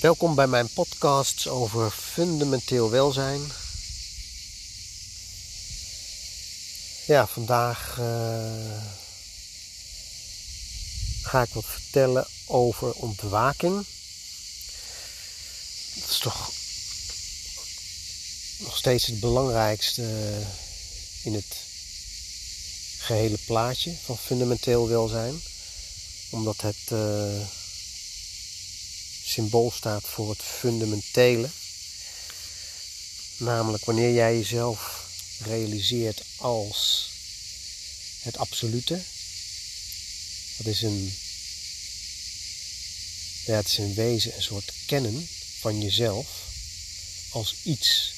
Welkom bij mijn podcasts over fundamenteel welzijn. Ja, vandaag uh, ga ik wat vertellen over ontwaking. Dat is toch nog steeds het belangrijkste in het gehele plaatje van fundamenteel welzijn. Omdat het uh, symbool staat voor het fundamentele. Namelijk wanneer jij jezelf realiseert als het absolute. Dat is een, ja, is in wezen een soort kennen van jezelf als iets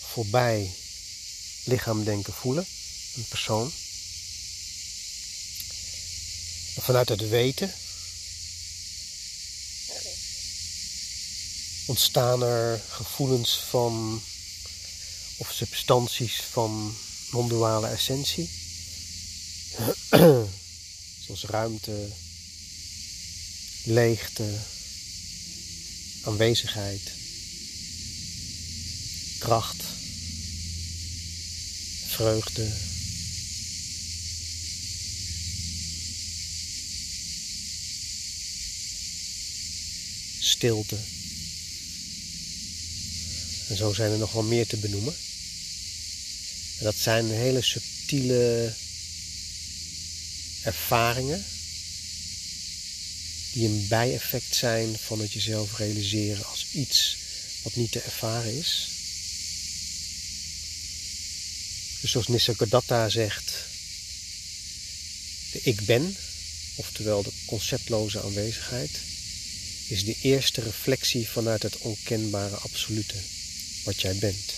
voorbij lichaam, denken, voelen. Een persoon. Vanuit het weten ontstaan er gevoelens van of substanties van non-duale essentie. Zoals ruimte, leegte, aanwezigheid, kracht, vreugde. Stilte. En zo zijn er nog wel meer te benoemen. En dat zijn hele subtiele ervaringen die een bijeffect zijn van het jezelf realiseren als iets wat niet te ervaren is. Dus zoals Nisargadatta zegt, de ik ben, oftewel de conceptloze aanwezigheid, is de eerste reflectie vanuit het onkenbare absolute wat jij bent.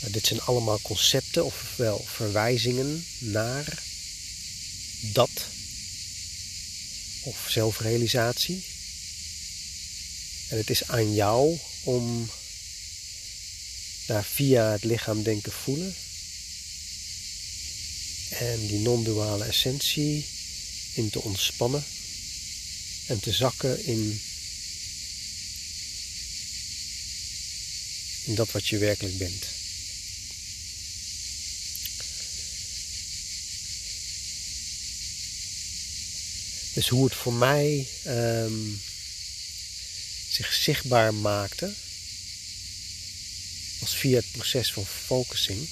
Nou, dit zijn allemaal concepten, ofwel verwijzingen naar dat of zelfrealisatie. En het is aan jou om daar via het lichaam denken voelen en die non-duale essentie in te ontspannen en te zakken in, in dat wat je werkelijk bent. Dus hoe het voor mij um, zich zichtbaar maakte, was via het proces van focusing.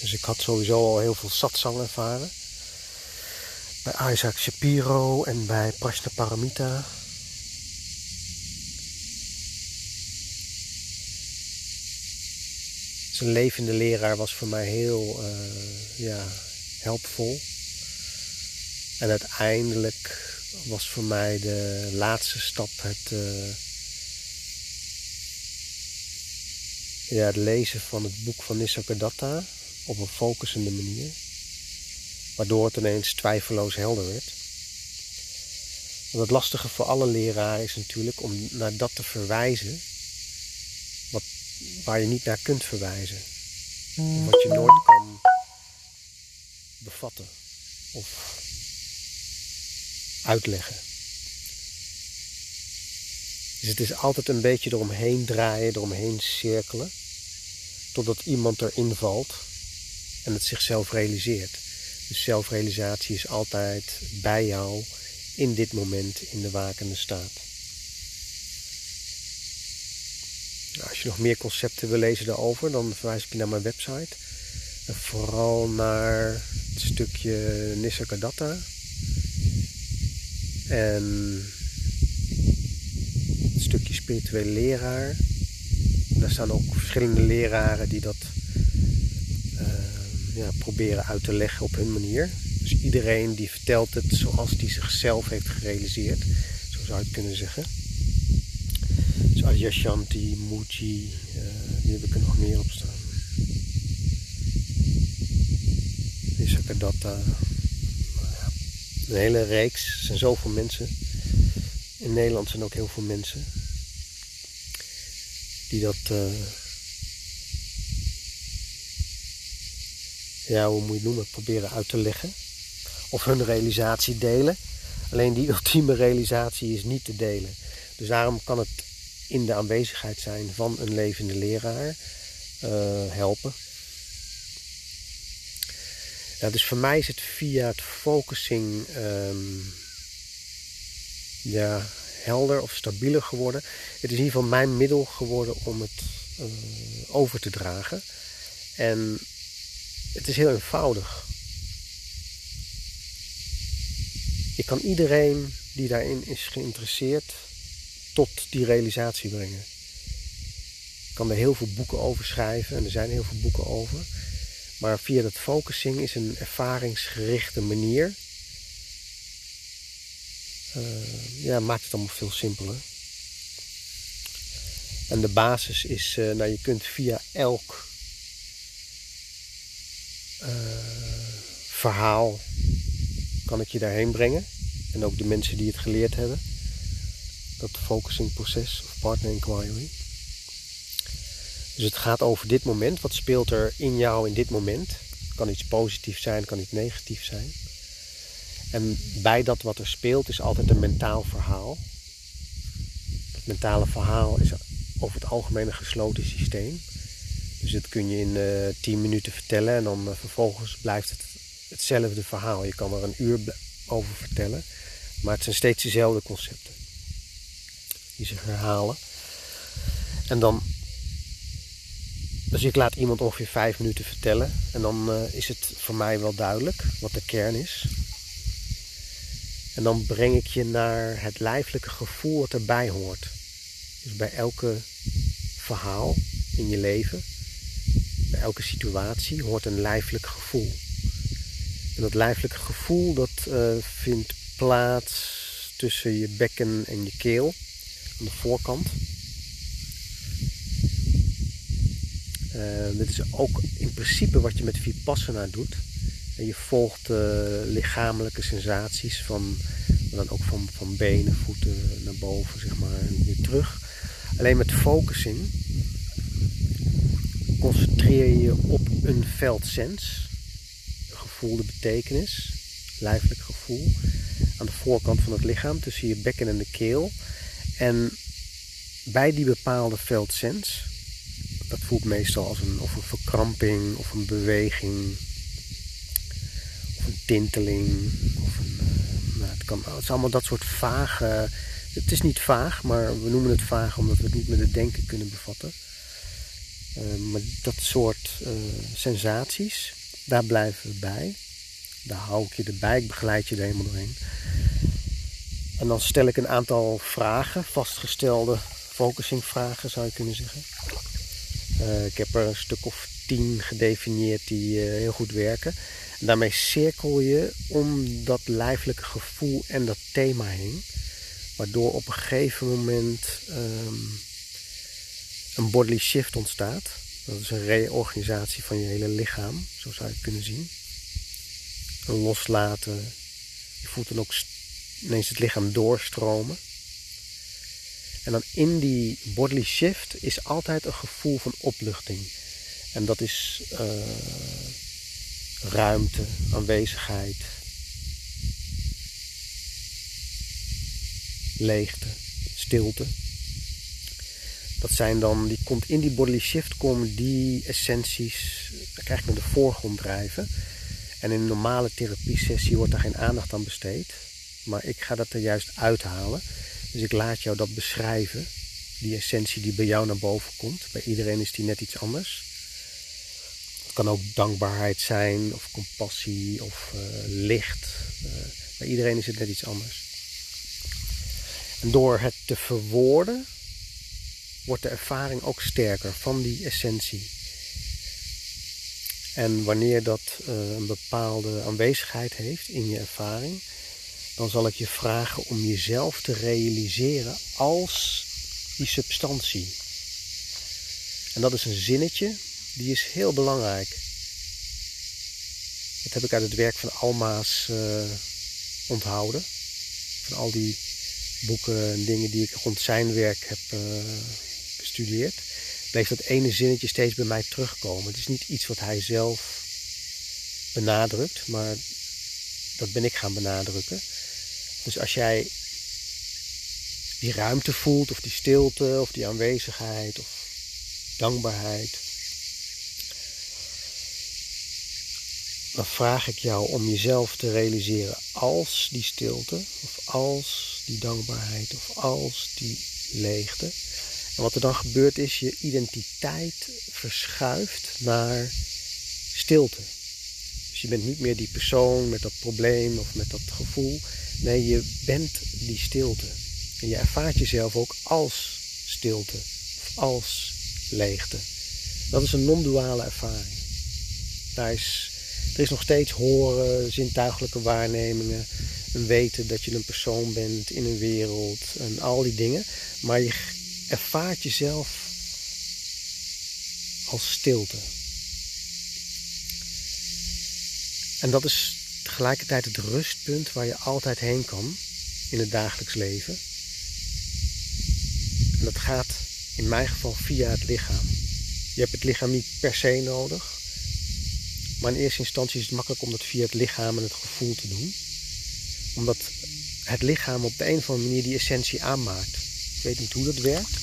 Dus ik had sowieso al heel veel satsang ervaren bij Isaac Shapiro en bij Prajnaparamita. Zijn levende leraar was voor mij heel uh, ja, helpvol. En uiteindelijk was voor mij de laatste stap het, uh, ja, het lezen van het boek van Nisargadatta op een focusende manier waardoor het ineens twijfelloos helder werd. Want het lastige voor alle leraren is natuurlijk om naar dat te verwijzen wat, waar je niet naar kunt verwijzen. Wat je nooit kan bevatten of uitleggen. Dus het is altijd een beetje eromheen draaien, eromheen cirkelen, totdat iemand erin valt en het zichzelf realiseert. Dus zelfrealisatie is altijd bij jou in dit moment in de wakende staat. Nou, als je nog meer concepten wil lezen daarover, dan verwijs ik je naar mijn website. En vooral naar het stukje Nisargadatta. En het stukje spirituele leraar. daar staan ook verschillende leraren die dat ja, proberen uit te leggen op hun manier. Dus iedereen die vertelt het zoals die zichzelf heeft gerealiseerd. Zo zou je het kunnen zeggen. Dus Adyashanti, Muji, uh, die heb ik er nog meer op staan. Nisargadatta. Ja, een hele reeks. Er zijn zoveel mensen. In Nederland zijn ook heel veel mensen. Die dat... Uh, ja, hoe moet je het noemen, proberen uit te leggen. Of hun realisatie delen. Alleen die ultieme realisatie is niet te delen. Dus daarom kan het in de aanwezigheid zijn van een levende leraar uh, helpen. Ja, dus voor mij is het via het focusing um, ja, helder of stabieler geworden. Het is in ieder geval mijn middel geworden om het uh, over te dragen. En het is heel eenvoudig. Je kan iedereen die daarin is geïnteresseerd tot die realisatie brengen. Ik kan er heel veel boeken over schrijven en er zijn heel veel boeken over. Maar via dat focusing is een ervaringsgerichte manier. Uh, ja, maakt het allemaal veel simpeler. En de basis is, uh, nou je kunt via elk uh, verhaal kan ik je daarheen brengen. En ook de mensen die het geleerd hebben. Dat focusing proces of partner inquiry. Dus het gaat over dit moment. Wat speelt er in jou in dit moment? Kan iets positief zijn, kan iets negatief zijn. En bij dat wat er speelt is altijd een mentaal verhaal. Het mentale verhaal is over het algemeen een gesloten systeem. Dus dat kun je in eh, 10 minuten vertellen en dan uh, vervolgens blijft het hetzelfde verhaal. Je kan er een uur over vertellen, maar het zijn steeds dezelfde concepten die zich herhalen. En dan, dus ik laat iemand ongeveer 5 minuten vertellen en dan uh, is het voor mij wel duidelijk wat de kern is. En dan breng ik je naar het lijfelijke gevoel wat erbij hoort. Dus bij elke verhaal in je leven elke situatie hoort een lijfelijk gevoel. En dat lijfelijke gevoel dat uh, vindt plaats tussen je bekken en je keel aan de voorkant. Uh, dit is ook in principe wat je met Vipassana doet. En je volgt uh, lichamelijke sensaties van, dan ook van, van benen, voeten naar boven zeg maar, en weer terug. Alleen met focusing concentreer je op een veldsens, een gevoelde betekenis, lijfelijk gevoel, aan de voorkant van het lichaam, tussen je bekken en de keel. En bij die bepaalde veldsens, dat voelt meestal als een, of een verkramping of een beweging of een tinteling. Of uh, nou, het, kan, het is allemaal dat soort vage. Het is niet vaag, maar we noemen het vaag omdat we het niet met het denken kunnen bevatten. Uh, maar dat soort uh, sensaties, daar blijven we bij. Daar hou ik je erbij, ik begeleid je er helemaal doorheen. En dan stel ik een aantal vragen, vastgestelde focusingvragen zou je kunnen zeggen. Uh, ik heb er een stuk of tien gedefinieerd die heel goed werken. En daarmee cirkel je om dat lijfelijke gevoel en dat thema heen. Waardoor op een gegeven moment um, een bodily shift ontstaat. Dat is een reorganisatie van je hele lichaam, zo zou je kunnen zien. Een loslaten. Je voelt dan ook ineens het lichaam doorstromen. En dan in die bodily shift is altijd een gevoel van opluchting. En dat is uh, ruimte, aanwezigheid, leegte, stilte. Dat zijn dan, die komt in die bodily shift komen die essenties, daar krijg ik naar de voorgrond drijven. En in een normale therapiesessie wordt daar geen aandacht aan besteed. Maar ik ga dat er juist uithalen. Dus ik laat jou dat beschrijven. Die essentie die bij jou naar boven komt. Bij iedereen is die net iets anders. Het kan ook dankbaarheid zijn, of compassie, of uh, licht. Uh, bij iedereen is het net iets anders. En door het te verwoorden, wordt de ervaring ook sterker van die essentie. En wanneer dat uh, een bepaalde aanwezigheid heeft in je ervaring, dan zal ik je vragen om jezelf te realiseren als die substantie. En dat is een zinnetje, die is heel belangrijk. Dat heb ik uit het werk van Alma's uh, onthouden. Van al die boeken en dingen die ik rond zijn werk heb uh, bestudeerd, bleef dat ene zinnetje steeds bij mij terugkomen. Het is niet iets wat hij zelf benadrukt, maar dat ben ik gaan benadrukken. Dus als jij die ruimte voelt, of die stilte, of die aanwezigheid, of dankbaarheid, dan vraag ik jou om jezelf te realiseren als die stilte, of als die dankbaarheid, of als die leegte. En wat er dan gebeurt is, je identiteit verschuift naar stilte. Dus je bent niet meer die persoon met dat probleem of met dat gevoel. Nee, je bent die stilte. En je ervaart jezelf ook als stilte of als leegte. Dat is een non-duale ervaring. Daar is, er is nog steeds horen, zintuigelijke waarnemingen, een weten dat je een persoon bent in een wereld en al die dingen. Maar je ervaart jezelf als stilte. En dat is tegelijkertijd het rustpunt waar je altijd heen kan in het dagelijks leven. En dat gaat in mijn geval via het lichaam. Je hebt het lichaam niet per se nodig. Maar in eerste instantie is het makkelijk om dat via het lichaam en het gevoel te doen. Omdat het lichaam op de een of andere manier die essentie aanmaakt. Ik weet niet hoe dat werkt.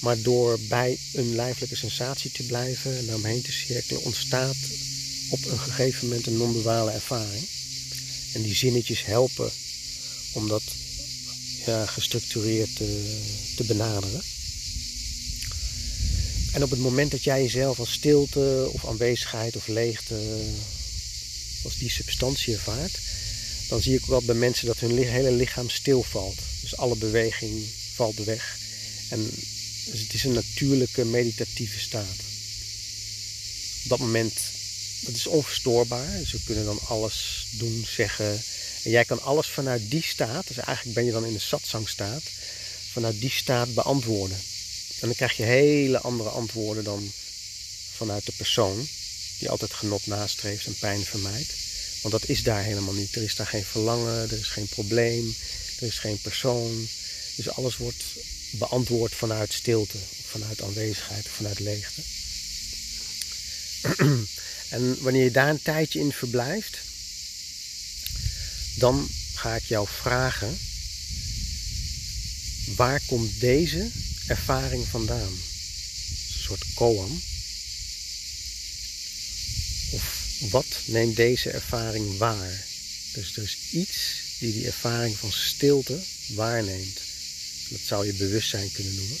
Maar door bij een lijfelijke sensatie te blijven en daaromheen te cirkelen, ontstaat op een gegeven moment een non-duale ervaring. En die zinnetjes helpen om dat ja, gestructureerd te, te benaderen. En op het moment dat jij jezelf als stilte of aanwezigheid of leegte, als die substantie ervaart, dan zie ik ook wel bij mensen dat hun hele lichaam stilvalt. Dus alle beweging valt weg. En dus het is een natuurlijke meditatieve staat. Op dat moment dat is onverstoorbaar. Dus we kunnen dan alles doen, zeggen. En jij kan alles vanuit die staat, dus eigenlijk ben je dan in een satsangstaat, vanuit die staat beantwoorden. En dan krijg je hele andere antwoorden dan vanuit de persoon, die altijd genot nastreeft en pijn vermijdt. Want dat is daar helemaal niet. Er is daar geen verlangen, er is geen probleem, er is geen persoon. Dus alles wordt beantwoord vanuit stilte, vanuit aanwezigheid, vanuit leegte. En wanneer je daar een tijdje in verblijft, dan ga ik jou vragen, waar komt deze ervaring vandaan? Een soort koan. Of wat neemt deze ervaring waar? Dus er is iets die die ervaring van stilte waarneemt. Dat zou je bewustzijn kunnen noemen.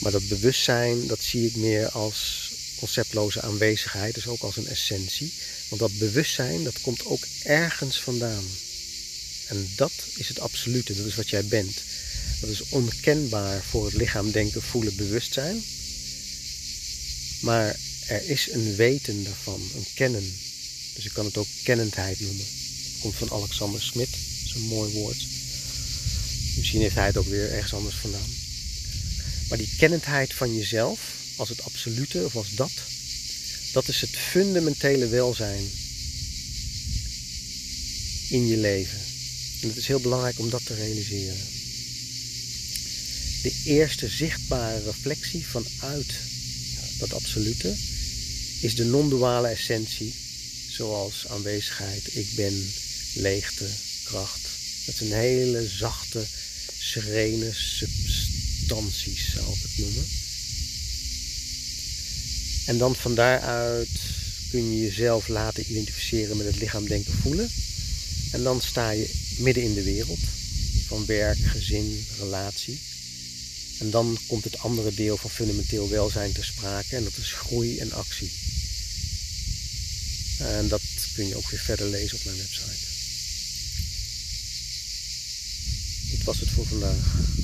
Maar dat bewustzijn, dat zie ik meer als conceptloze aanwezigheid, dus ook als een essentie. Want dat bewustzijn, dat komt ook ergens vandaan. En dat is het absolute, dat is wat jij bent. Dat is onkenbaar voor het lichaam, denken, voelen, bewustzijn. Maar er is een weten daarvan, een kennen. Dus ik kan het ook kennendheid noemen. Dat komt van Alexander Smit, dat is een mooi woord. Misschien heeft hij het ook weer ergens anders vandaan. Maar die kennendheid van jezelf, als het absolute of als dat, dat is het fundamentele welzijn in je leven. En het is heel belangrijk om dat te realiseren. De eerste zichtbare reflectie vanuit dat absolute is de non-duale essentie, zoals aanwezigheid, ik ben, leegte, kracht. Dat een hele zachte, serene substantie instanties, zou ik het noemen. En dan van daaruit kun je jezelf laten identificeren met het lichaam, denken, voelen. En dan sta je midden in de wereld van werk, gezin, relatie. En dan komt het andere deel van fundamenteel welzijn ter sprake en dat is groei en actie. En dat kun je ook weer verder lezen op mijn website. Dit was het voor vandaag.